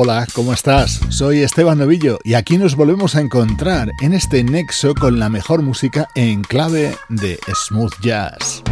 Hola, ¿cómo estás? Soy Esteban Novillo y aquí nos volvemos a encontrar en este nexo con la mejor música en clave de smooth jazz.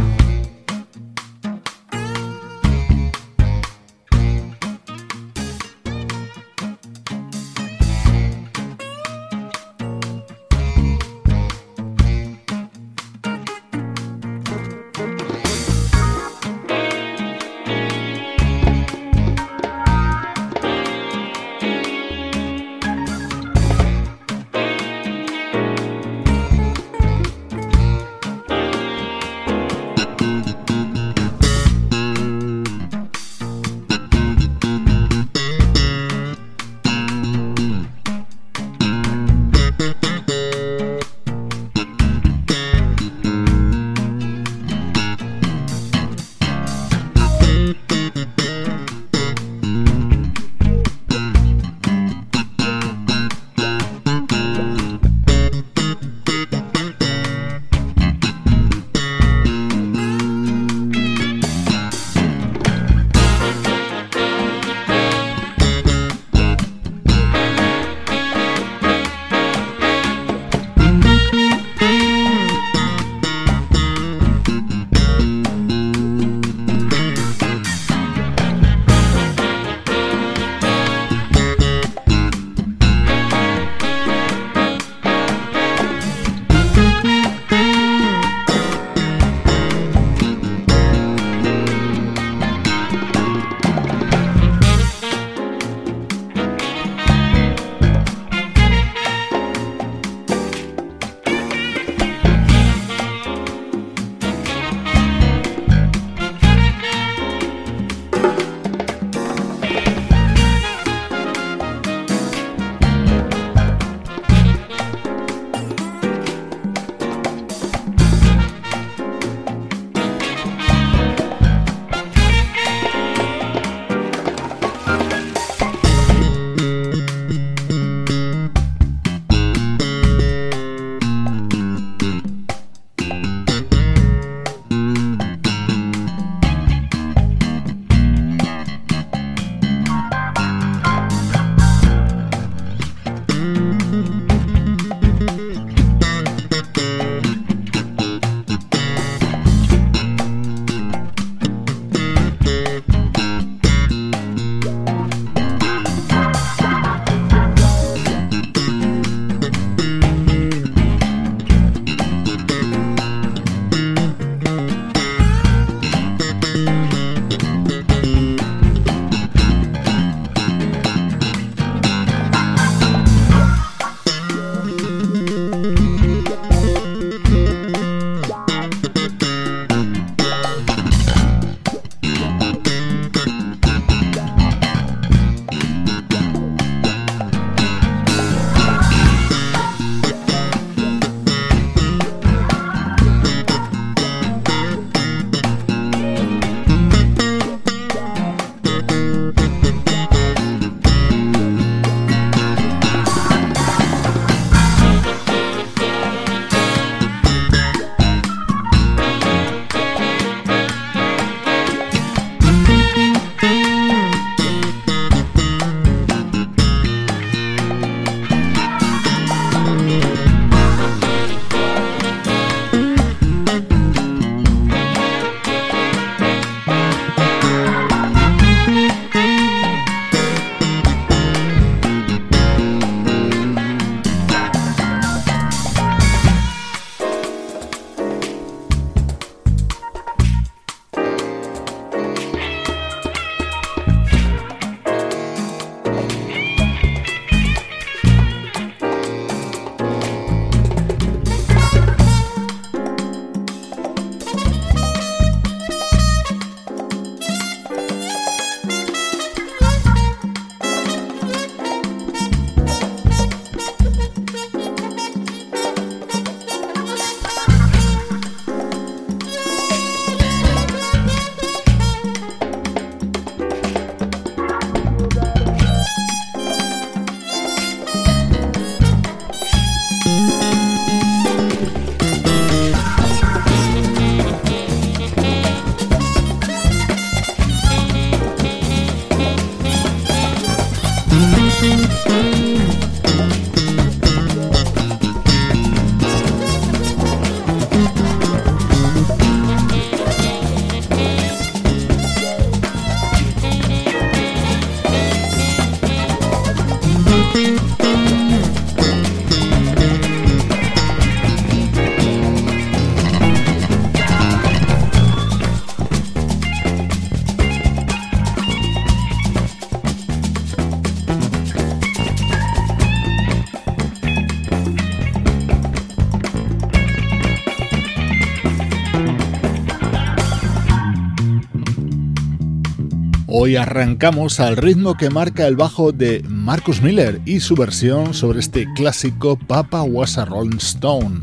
Hoy arrancamos al ritmo que marca el bajo de Marcus Miller y su versión sobre este clásico Papa Was a Rolling Stone.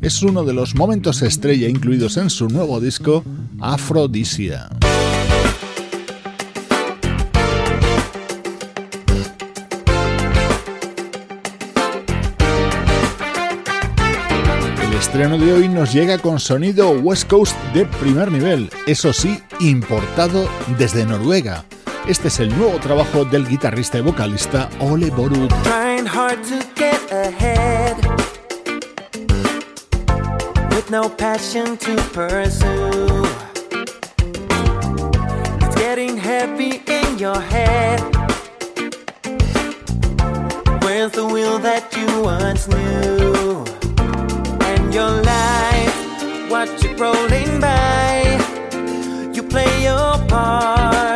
Es uno de los momentos estrella incluidos en su nuevo disco Aphrodisia. Estreno de hoy nos llega con sonido West Coast de primer nivel, eso sí, importado desde Noruega. Este es el nuevo trabajo del guitarrista y vocalista Ole. Where's the that you? Your life, watch it rolling by. You play your part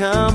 you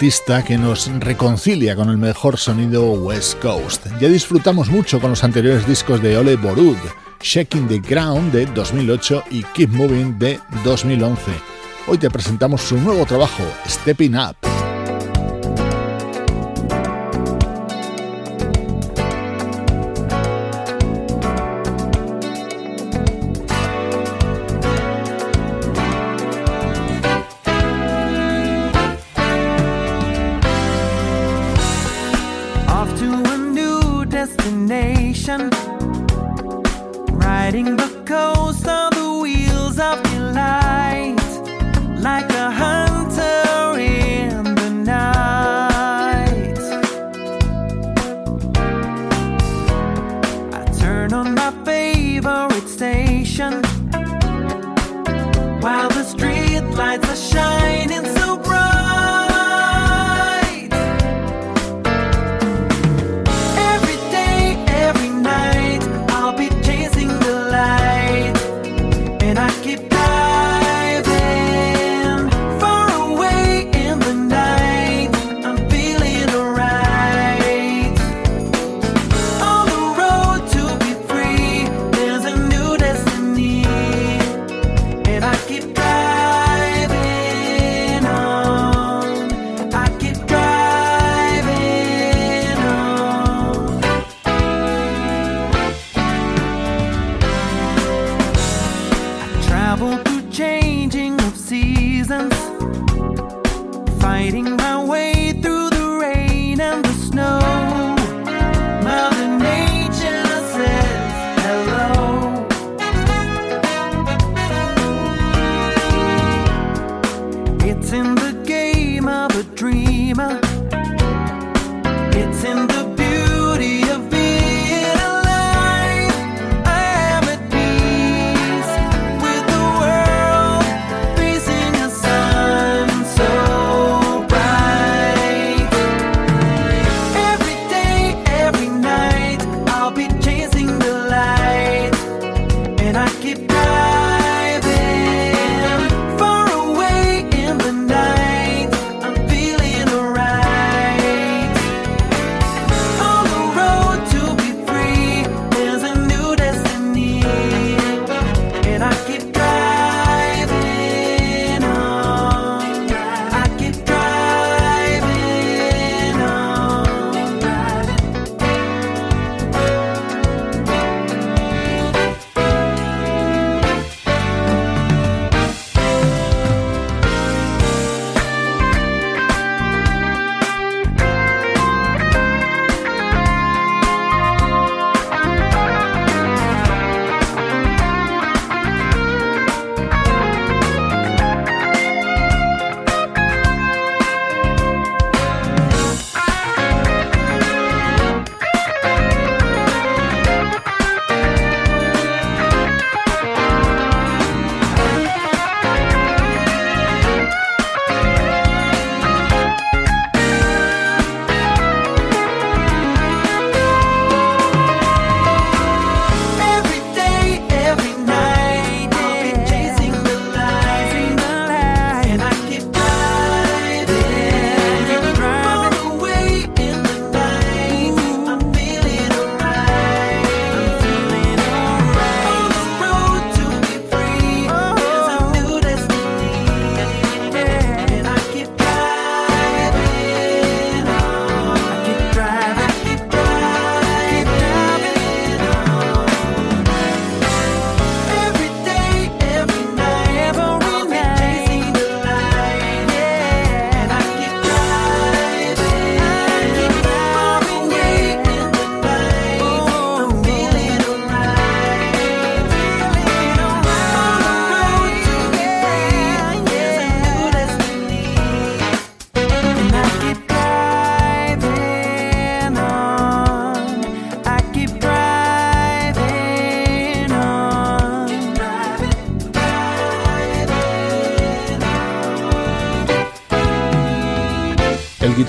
artista que nos reconcilia con el mejor sonido West Coast. Ya disfrutamos mucho con los anteriores discos de Ole Borud, Shaking the Ground de 2008 y Keep Moving de 2011. Hoy te presentamos su nuevo trabajo, Stepping Up.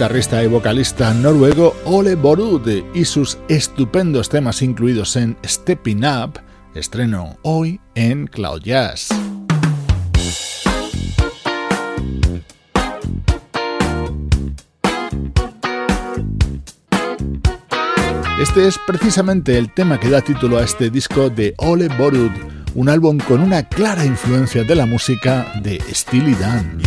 Guitarrista y vocalista noruego Ole Borud y sus estupendos temas incluidos en Stepping Up, estreno hoy en Cloud Jazz. Este es precisamente el tema que da título a este disco de Ole Borud, un álbum con una clara influencia de la música de Steely Dan.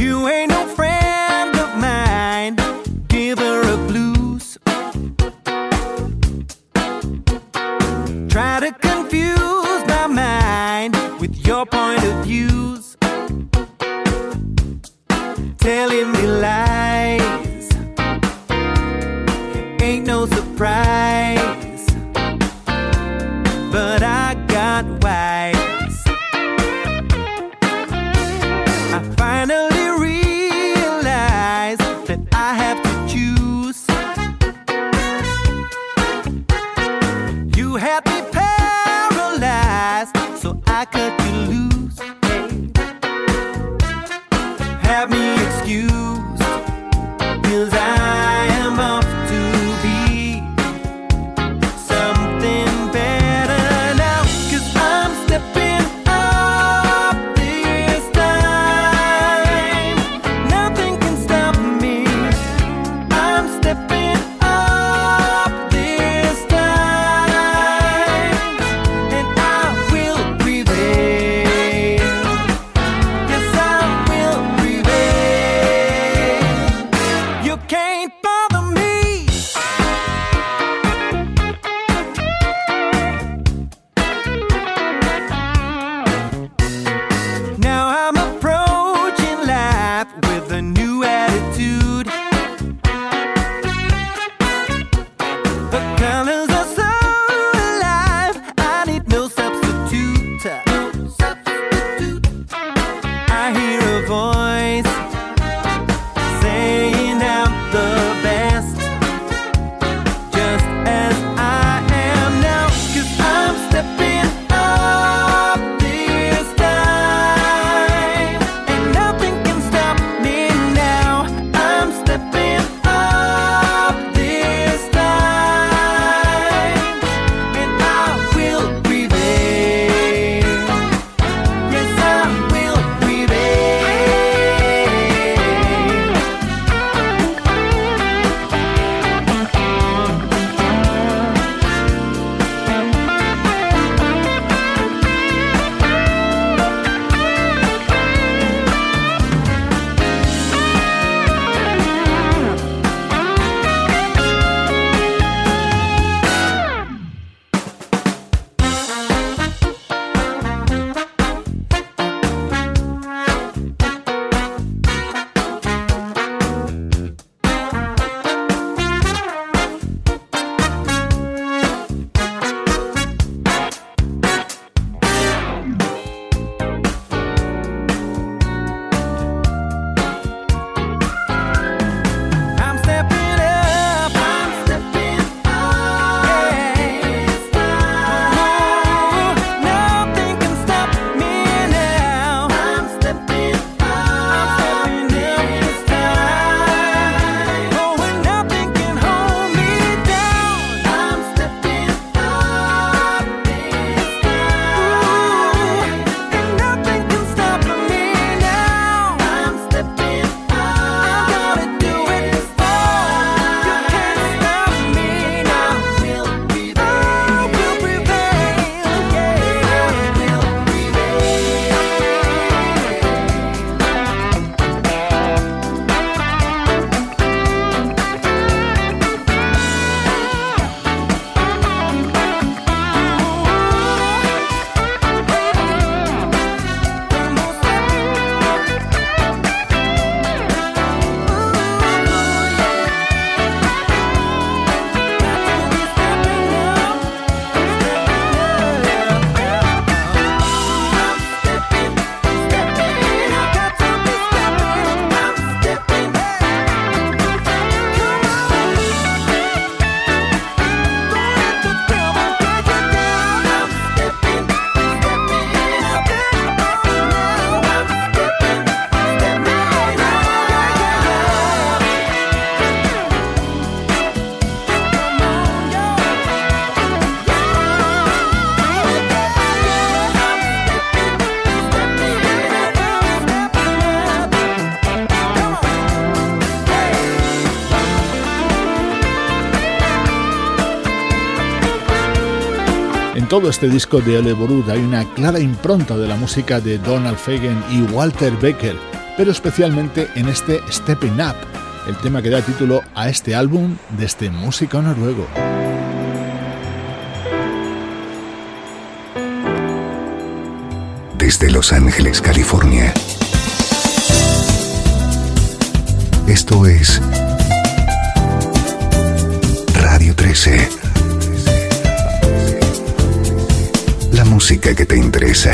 like a todo este disco de Ole Borud hay una clara impronta de la música de Donald Fagen y Walter Becker, pero especialmente en este Stepping Up, el tema que da título a este álbum de este músico noruego. Desde Los Ángeles, California. Esto es Radio 13. Música que te interesa.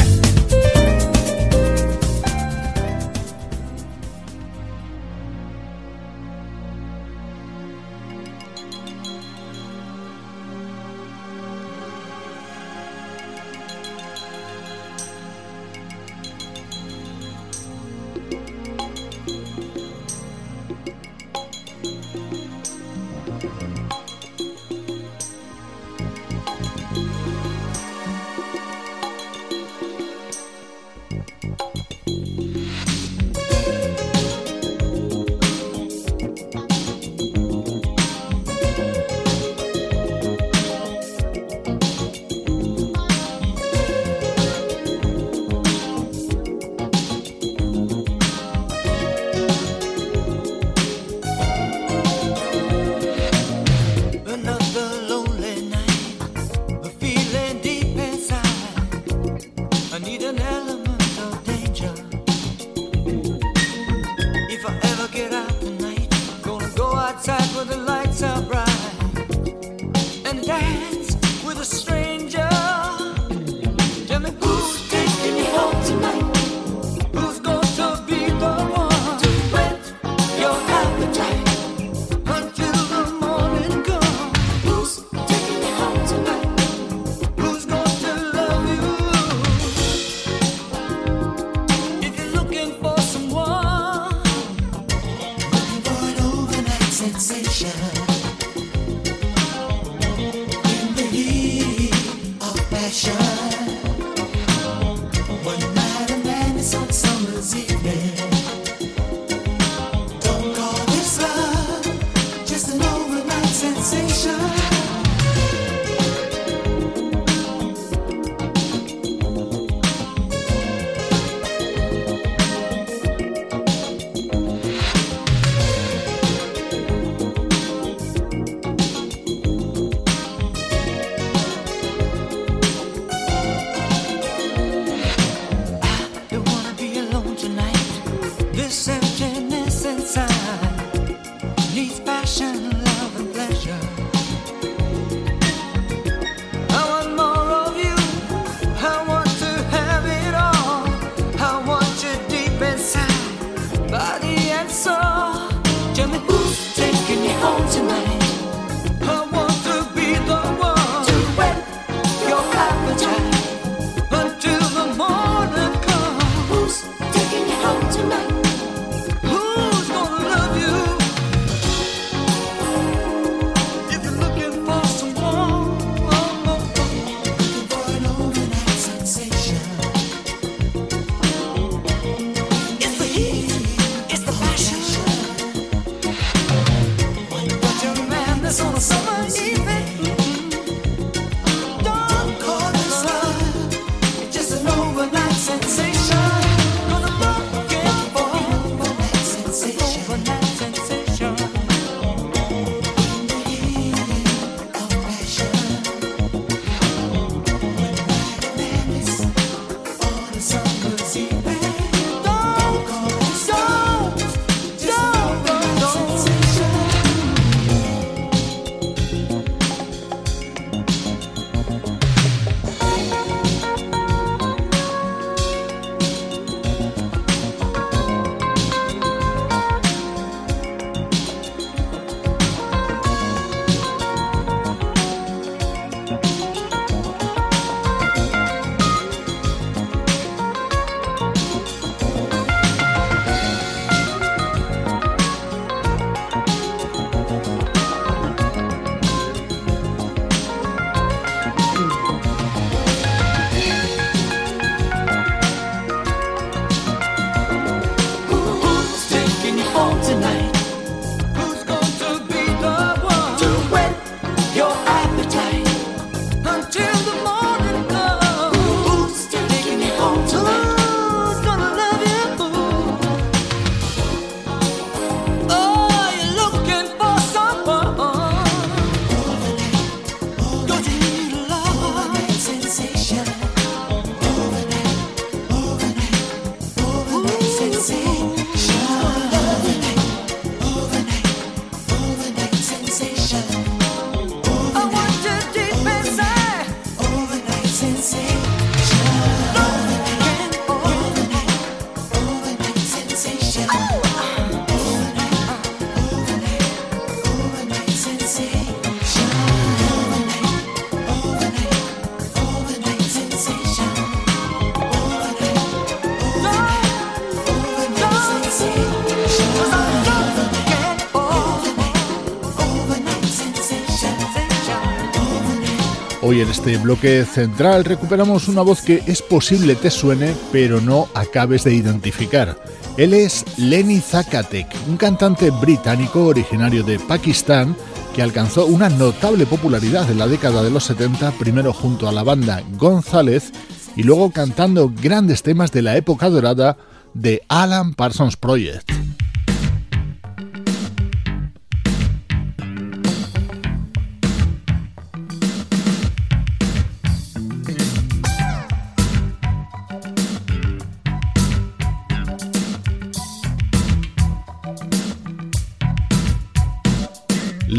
Este bloque central recuperamos una voz que es posible te suene, pero no acabes de identificar. Él es Lenny Zakatek, un cantante británico originario de Pakistán que alcanzó una notable popularidad en la década de los 70, primero junto a la banda González y luego cantando grandes temas de la época dorada de Alan Parsons Project.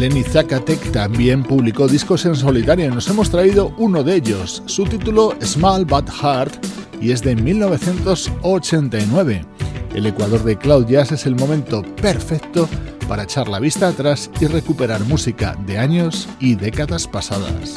Lenny Zakatek también publicó discos en solitario y nos hemos traído uno de ellos. Su título Small But Hard y es de 1989. El Ecuador de Cloud Jazz es el momento perfecto para echar la vista atrás y recuperar música de años y décadas pasadas.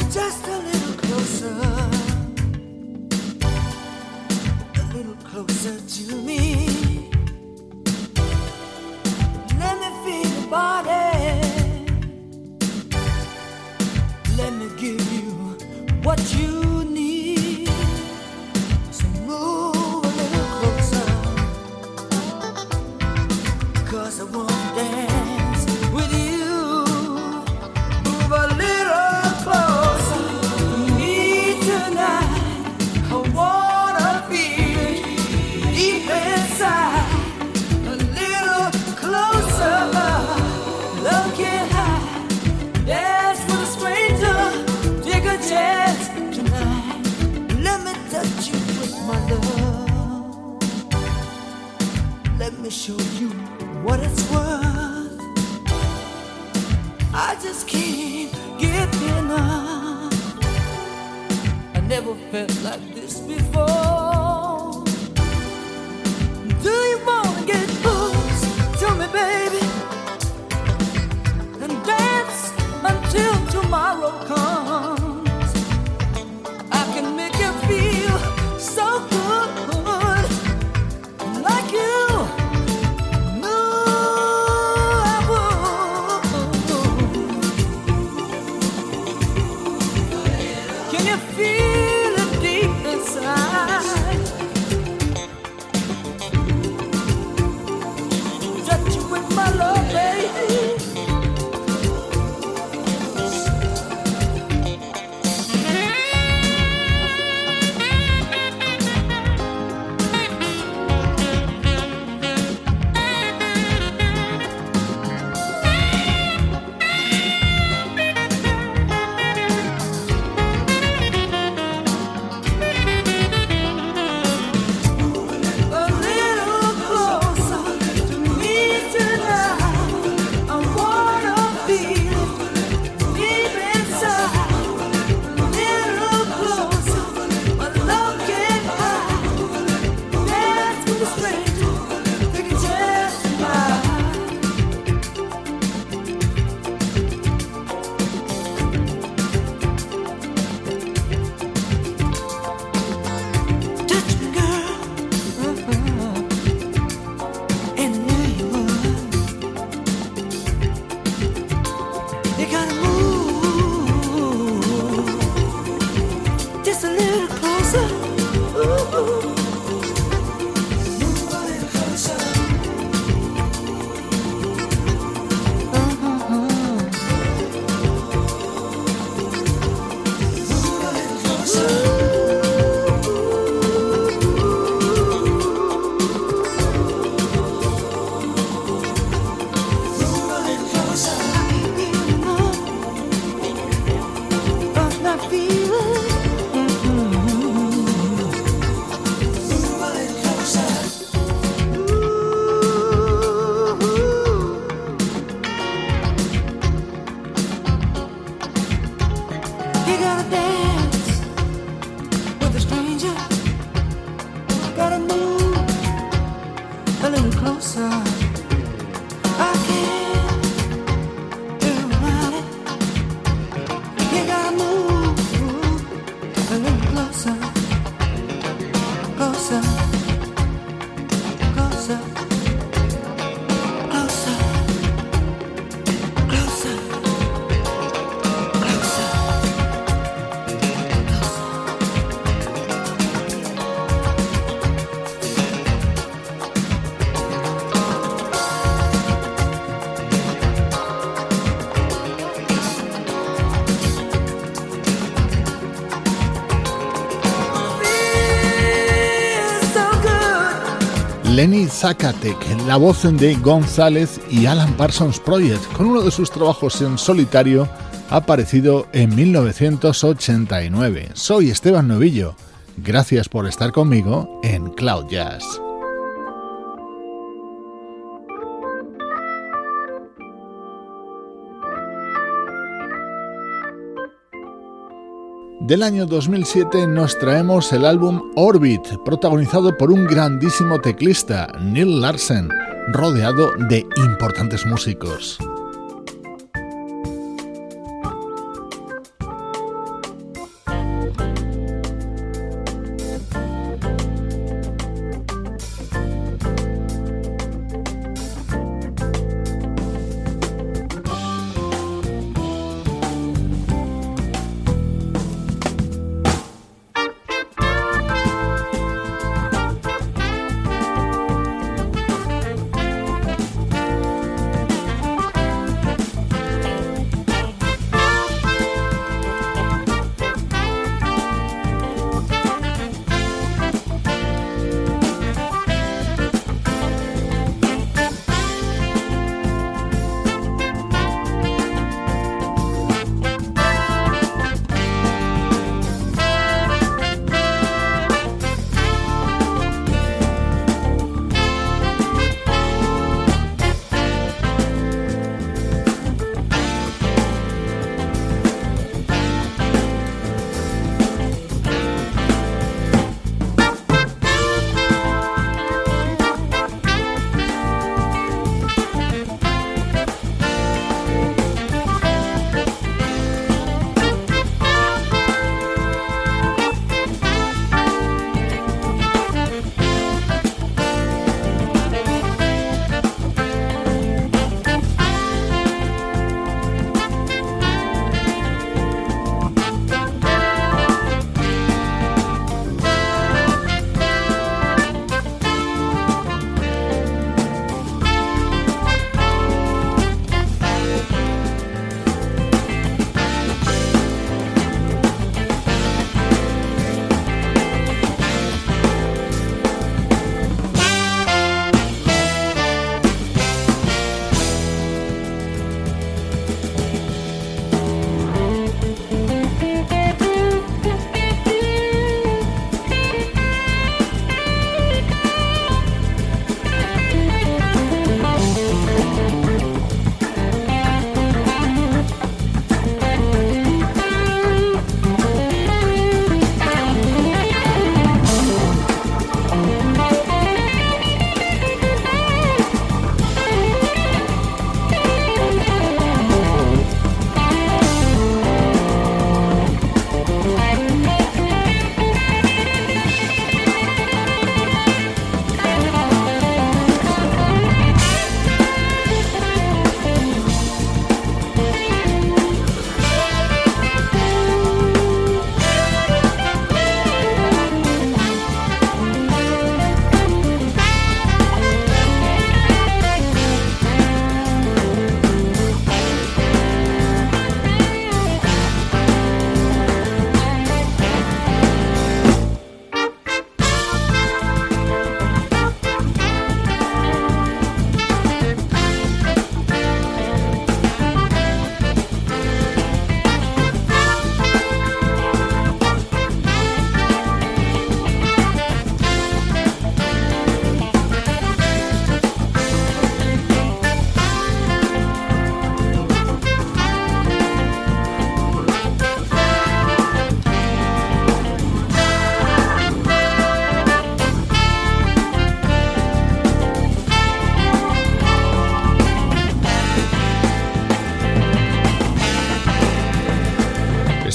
Lenny Zakatek, la voz de González y Alan Parsons Project, con uno de sus trabajos en solitario aparecido en 1989. Soy Esteban Novillo. Gracias por estar conmigo en Cloud Jazz. Del año 2007 nos traemos el álbum Orbit, protagonizado por un grandísimo teclista, Neil Larsen, rodeado de importantes músicos.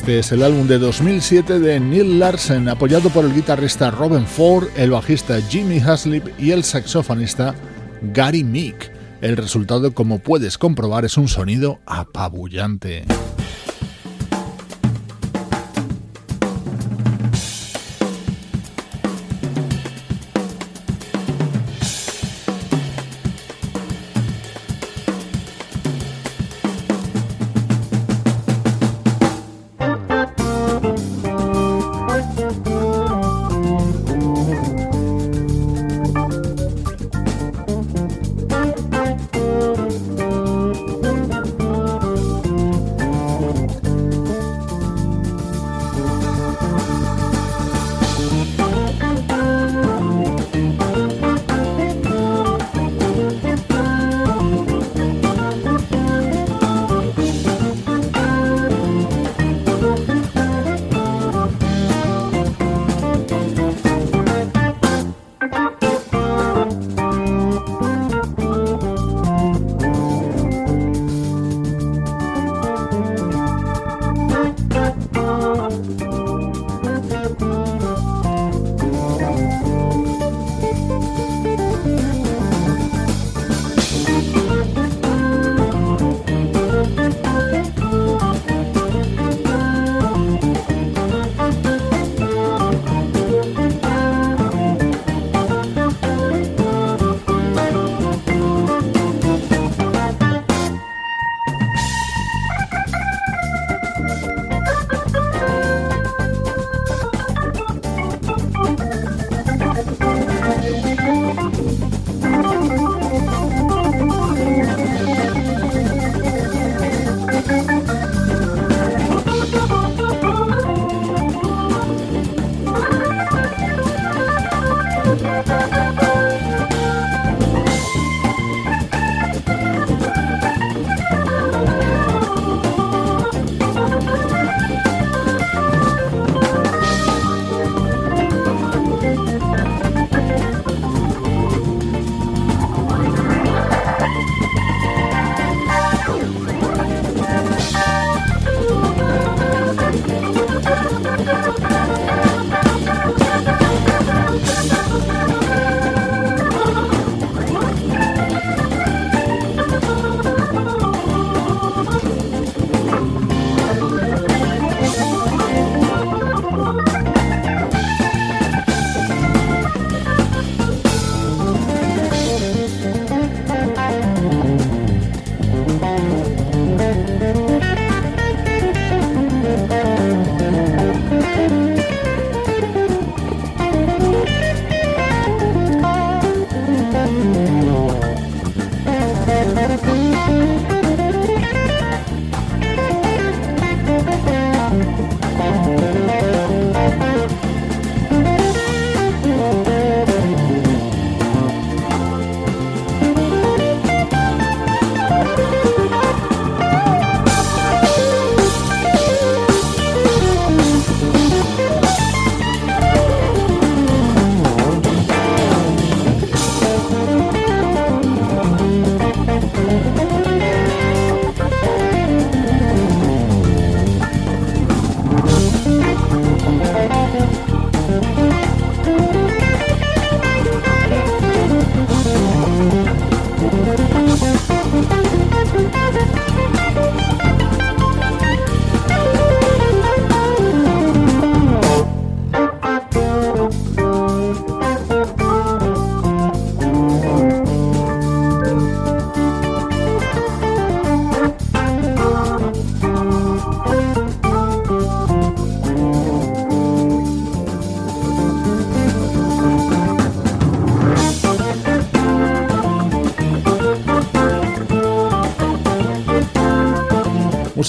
Este es el álbum de 2007 de Neil Larsen, apoyado por el guitarrista Robin Ford, el bajista Jimmy Haslip y el saxofonista Gary Meek. El resultado, como puedes comprobar, es un sonido apabullante.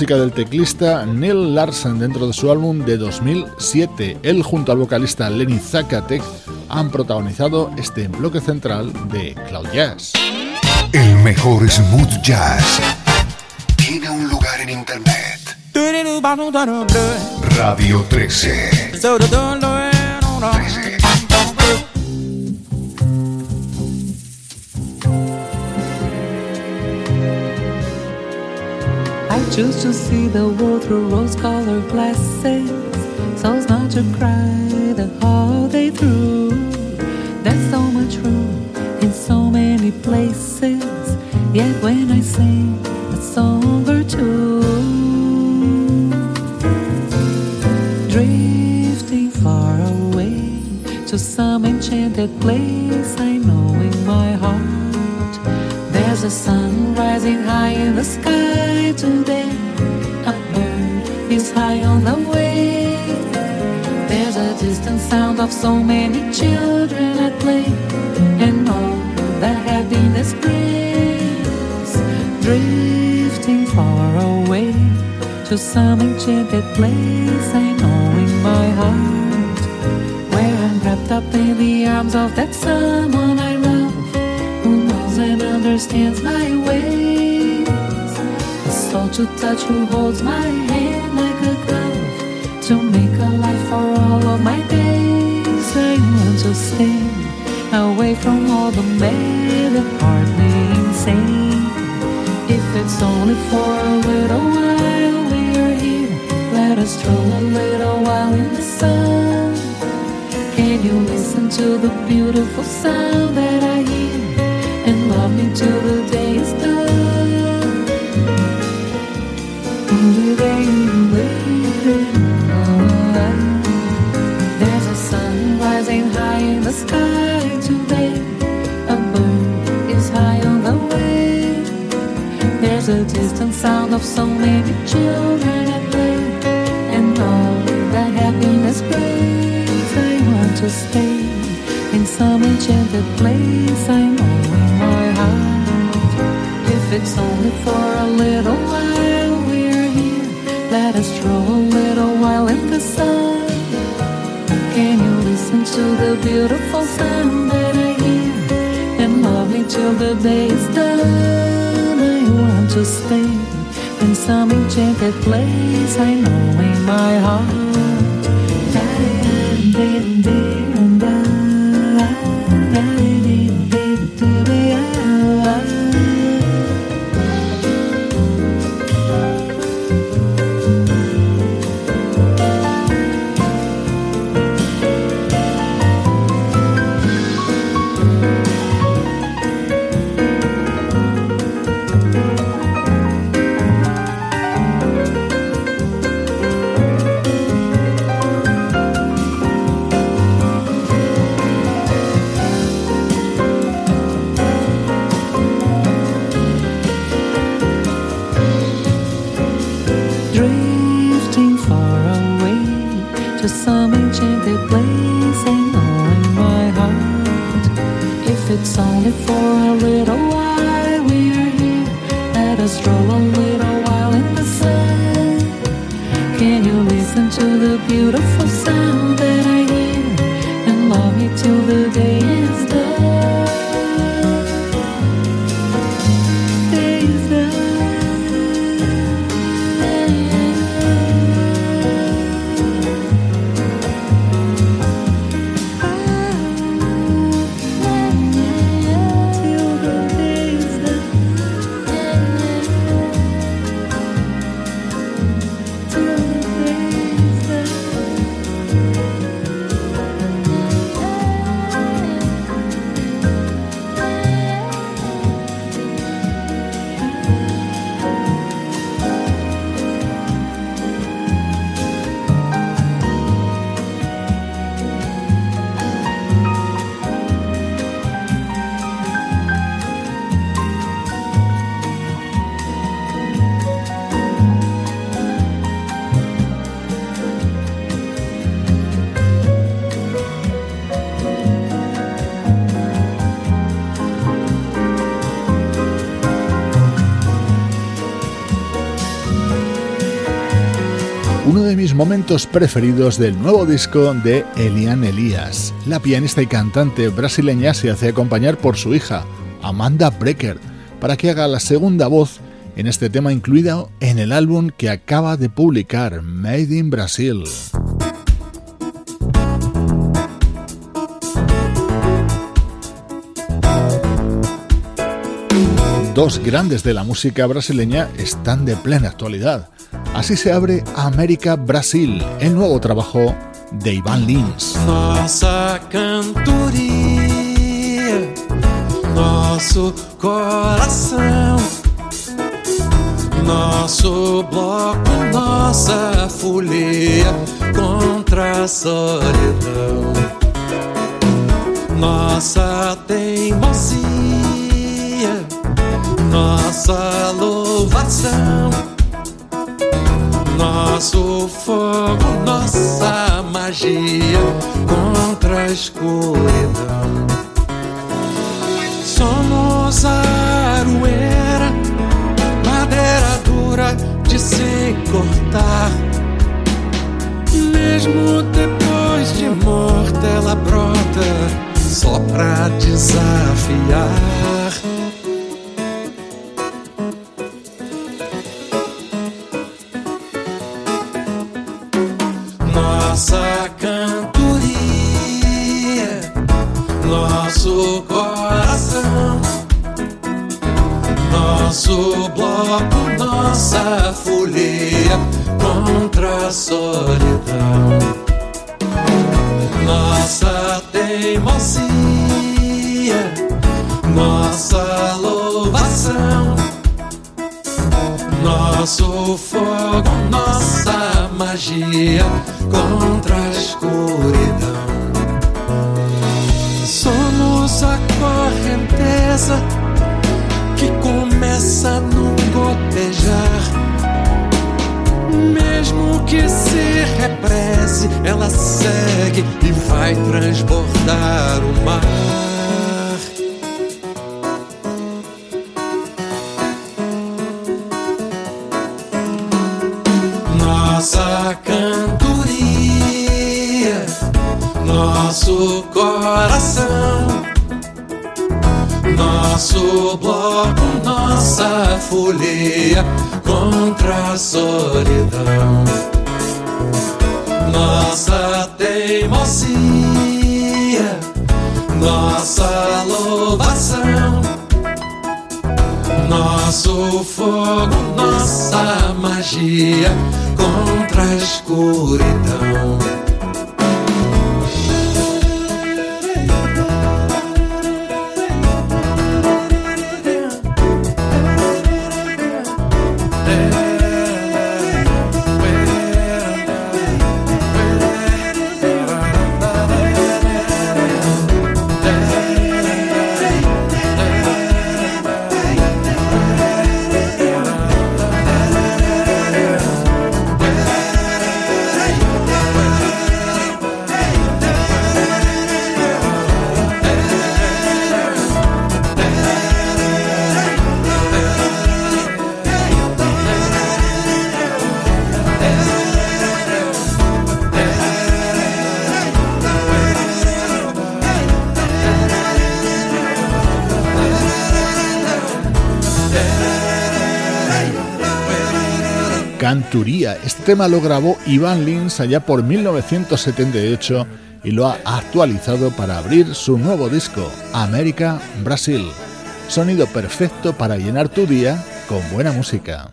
Música del teclista Neil Larsen dentro de su álbum de 2007. Él junto al vocalista Lenny Zakatek han protagonizado este bloque central de Cloud Jazz. El mejor smooth jazz tiene un lugar en internet. Radio 13. 13. Choose to see the world through rose colored glasses, so as not to cry the whole day through. There's so much room in so many places, yet when I sing a song or two, drifting far away to some enchanted place, I know in my heart there's a sun rising high in the sky today the way. There's a distant sound of so many children at play, and all that happiness brings, drifting far away to some enchanted place. I know in my heart where I'm wrapped up in the arms of that someone I love, who knows and understands my ways. A soul to touch who holds my hand all of my days. I want to stay away from all the mad and hardly insane. If it's only for a little while we're here, let us stroll a little while in the sun. Can you listen to the beautiful sound that I hear and love me till the day is done? the sound of so many children at play, and all that happiness brings. I want to stay in some enchanted place. I know in my heart, if it's only for a little while, we're here. Let us stroll a little while in the sun. Can you listen to the beautiful sound that I hear and love me till the day is done? To stay in some enchanted place I know in my heart. Uno de mis momentos preferidos del nuevo disco de Elian Elias. La pianista y cantante brasileña se hace acompañar por su hija, Amanda Brecker, para que haga la segunda voz en este tema incluido en el álbum que acaba de publicar, Made in Brazil. Dos grandes de la música brasileña están de plena actualidad. Así se abre América Brasil, el nuevo trabajo de Iván Lins. Nossa cantoria, nosso coração, nosso bloco, nossa folia contra a solidão, nossa teimosia, nossa louvação nosso fogo, nossa magia contra a escuridão. Somos aroeira, madeira dura de se cortar. Mesmo depois de morta, ela brota só pra desafiar. nosso coração. Nosso bloco, nossa folia contra a solidão. Nossa teimosia, nossa louvação. Nosso fogo, nossa magia contra a escuridão nossa correnteza que começa no gotejar. Mesmo que se represse, ela segue e vai transbordar o mar. nosso bloco, nossa folia contra a solidão. Nossa teimosia, nossa louvação, nosso fogo, nossa magia contra a escuridão. Este tema lo grabó Iván Lins allá por 1978 y lo ha actualizado para abrir su nuevo disco, América Brasil. Sonido perfecto para llenar tu día con buena música.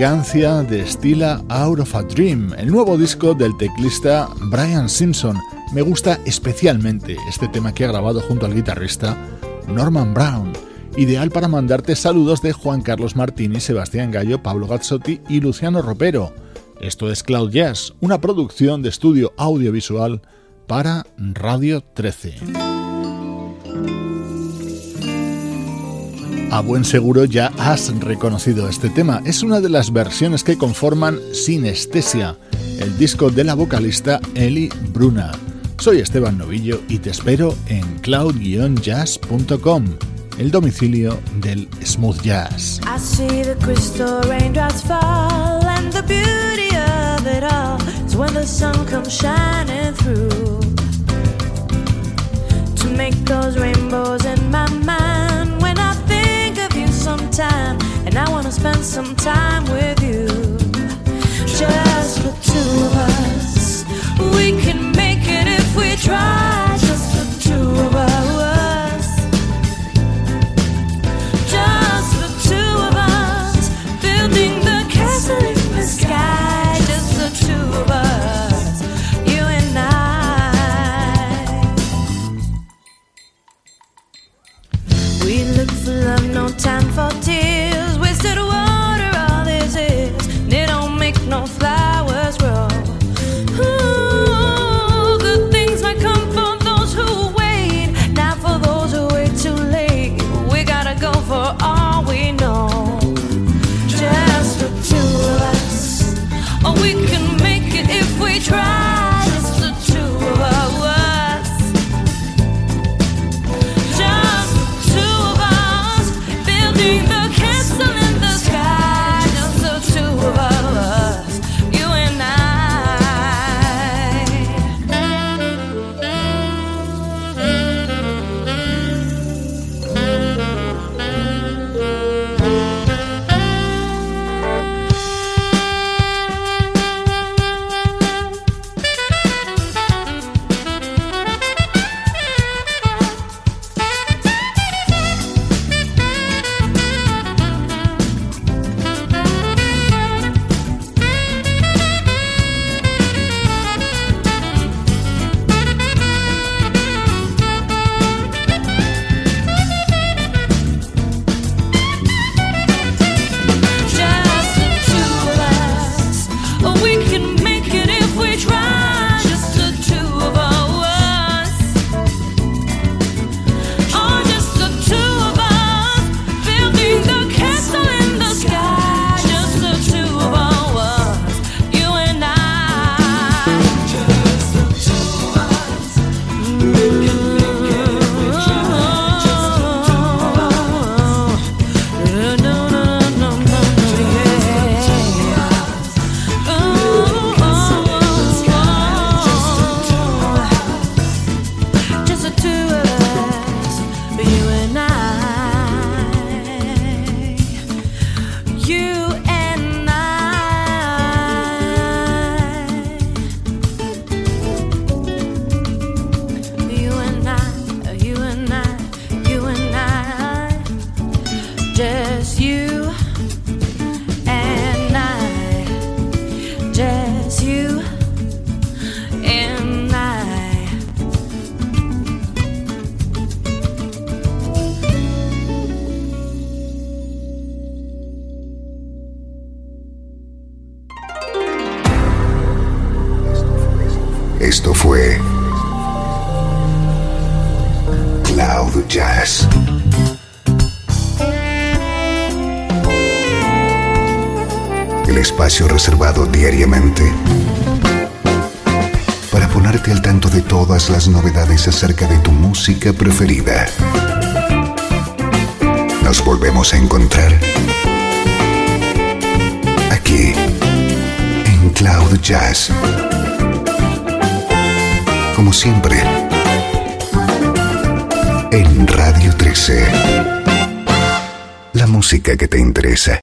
Elegancia destila Out of a Dream, el nuevo disco del teclista Brian Simpson. Me gusta especialmente este tema que ha grabado junto al guitarrista Norman Brown, ideal para mandarte saludos de Juan Carlos Martini, Sebastián Gallo, Pablo Gazzotti y Luciano Ropero. Esto es Cloud Jazz, una producción de estudio audiovisual para Radio 13. A buen seguro ya has reconocido este tema. Es una de las versiones que conforman Sinestesia, el disco de la vocalista Eli Bruna. Soy Esteban Novillo y te espero en cloud-jazz.com, el domicilio del smooth jazz. Sometime, and I want to spend some time with you, just the two of us, we acerca de tu música preferida. Nos volvemos a encontrar aquí en Cloud Jazz. Como siempre, en Radio 13. La música que te interesa.